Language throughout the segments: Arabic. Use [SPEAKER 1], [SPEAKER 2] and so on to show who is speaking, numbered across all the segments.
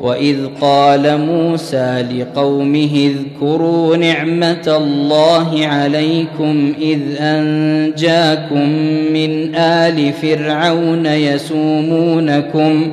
[SPEAKER 1] وإذ قال موسى لقومه اذكروا نعمة الله عليكم إذ أنجاكم من آل فرعون يسومونكم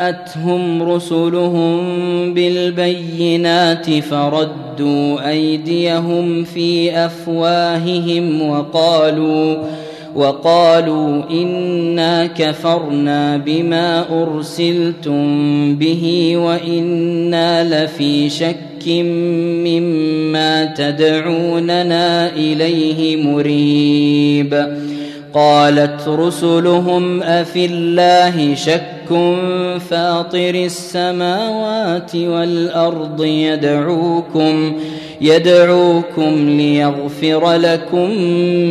[SPEAKER 1] جاءتهم رسلهم بالبينات فردوا أيديهم في أفواههم وقالوا وقالوا إنا كفرنا بما أرسلتم به وإنا لفي شك مما تدعوننا إليه مريب قالت رسلهم أفي الله شك فاطر السماوات والأرض يدعوكم يدعوكم ليغفر لكم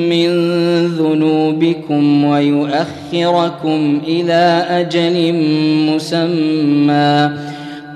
[SPEAKER 1] من ذنوبكم ويؤخركم إلى أجل مسمى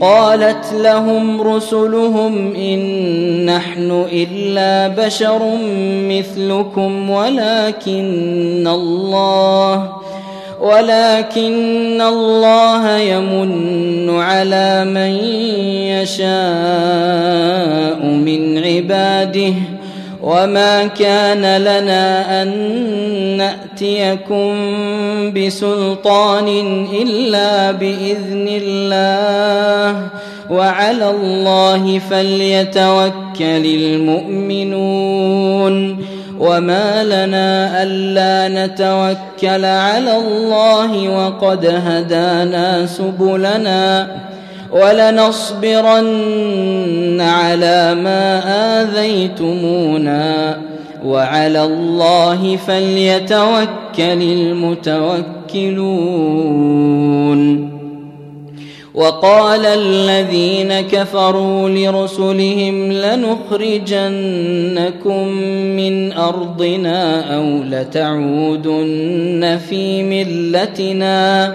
[SPEAKER 1] قالت لهم رسلهم إن نحن إلا بشر مثلكم ولكن الله ولكن الله يمن على من يشاء من عباده وما كان لنا ان ناتيكم بسلطان الا باذن الله وعلى الله فليتوكل المؤمنون وما لنا الا نتوكل على الله وقد هدانا سبلنا ولنصبرن على ما آذيتمونا وعلى الله فليتوكل المتوكلون. وقال الذين كفروا لرسلهم لنخرجنكم من أرضنا أو لتعودن في ملتنا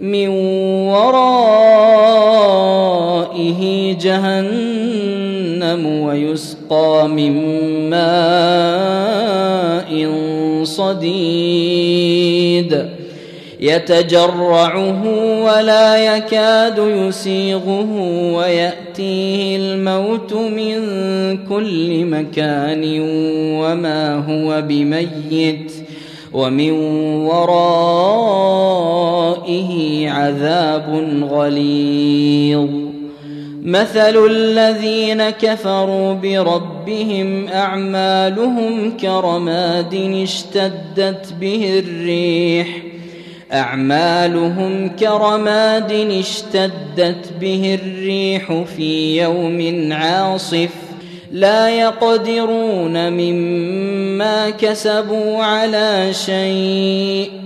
[SPEAKER 1] من ورائه جهنم ويسقى من ماء صديد. يتجرعه ولا يكاد يسيغه ويأتيه الموت من كل مكان وما هو بميت. ومن ورائه عذاب غليظ. مثل الذين كفروا بربهم أعمالهم كرماد اشتدت به الريح. أعمالهم كرماد اشتدت به الريح في يوم عاصف. لا يقدرون مما كسبوا على شيء.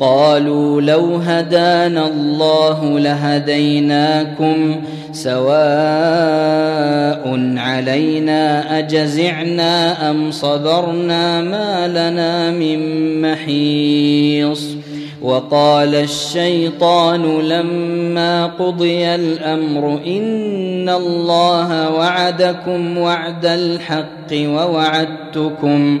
[SPEAKER 1] قالوا لو هدانا الله لهديناكم سواء علينا أجزعنا أم صبرنا ما لنا من محيص وقال الشيطان لما قضي الأمر إن الله وعدكم وعد الحق ووعدتكم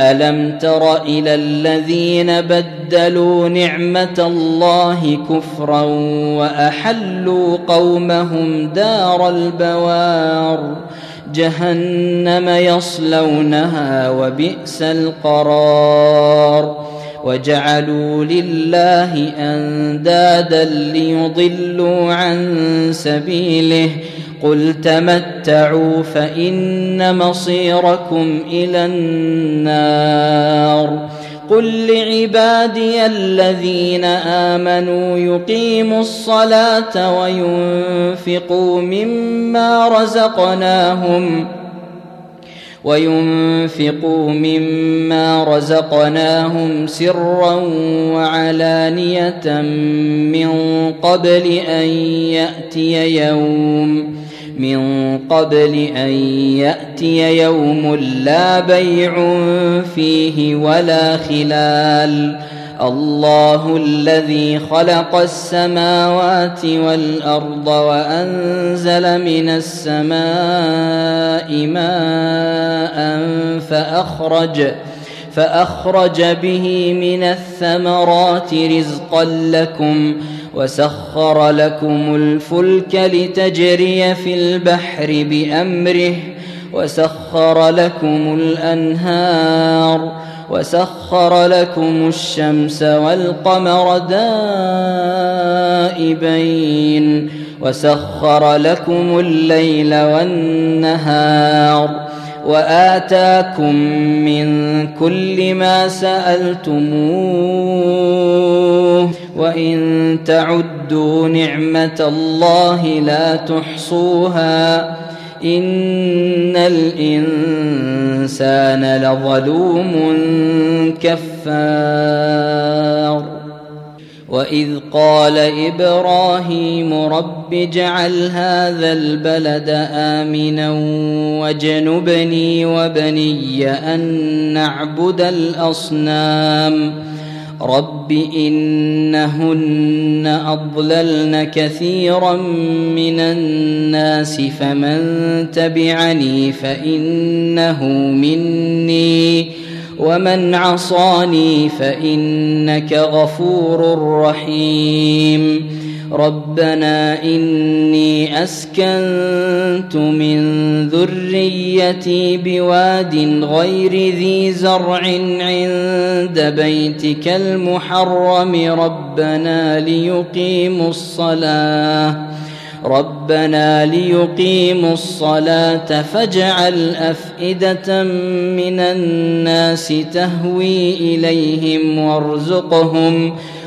[SPEAKER 1] ألم تر إلى الذين بدلوا نعمة الله كفرا وأحلوا قومهم دار البوار جهنم يصلونها وبئس القرار وجعلوا لله أندادا ليضلوا عن سبيله قل تمتعوا فان مصيركم إلى النار قل لعبادي الذين امنوا يقيموا الصلاه وينفقوا مما رزقناهم وينفقوا مما رزقناهم سرا وعلانيه من قبل ان ياتي يوم من قبل أن يأتي يوم لا بيع فيه ولا خلال. الله الذي خلق السماوات والأرض وأنزل من السماء ماء فأخرج فأخرج به من الثمرات رزقا لكم. وسخر لكم الفلك لتجري في البحر بامره وسخر لكم الانهار وسخر لكم الشمس والقمر دائبين وسخر لكم الليل والنهار واتاكم من كل ما سالتموه وان تعدوا نعمه الله لا تحصوها ان الانسان لظلوم كفار واذ قال إبراهيم رب اجعل هذا البلد امنا واجنبني وبني ان نعبد الاصنام رب انهن اضللن كثيرا من الناس فمن تبعني فانه مني ومن عصاني فانك غفور رحيم ربنا إني أسكنت من ذريتي بواد غير ذي زرع عند بيتك المحرم. ربنا ليقيموا الصلاة. ربنا ليقيموا الصلاة فاجعل أفئدة من الناس تهوي إليهم وارزقهم.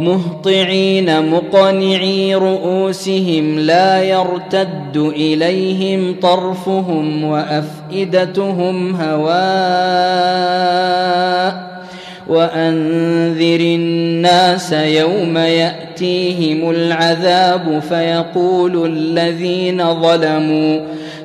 [SPEAKER 1] مهطعين مقنعي رؤوسهم لا يرتد إليهم طرفهم وأفئدتهم هواء وأنذر الناس يوم يأتيهم العذاب فيقول الذين ظلموا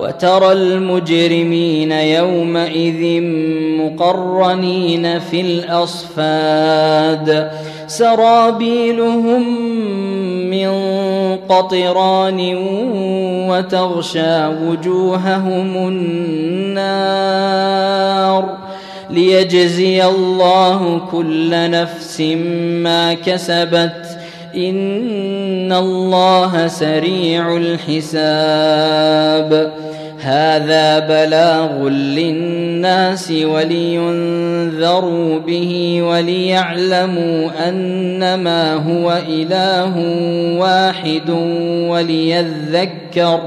[SPEAKER 1] وترى المجرمين يومئذ مقرنين في الأصفاد. سرابيلهم من قطران وتغشى وجوههم النار. ليجزي الله كل نفس ما كسبت. إن الله سريع الحساب. هذا بلاغ للناس ولينذروا به وليعلموا أنما هو إله واحد وليذكر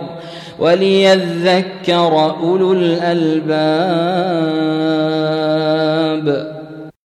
[SPEAKER 1] وليذكر أولو الألباب.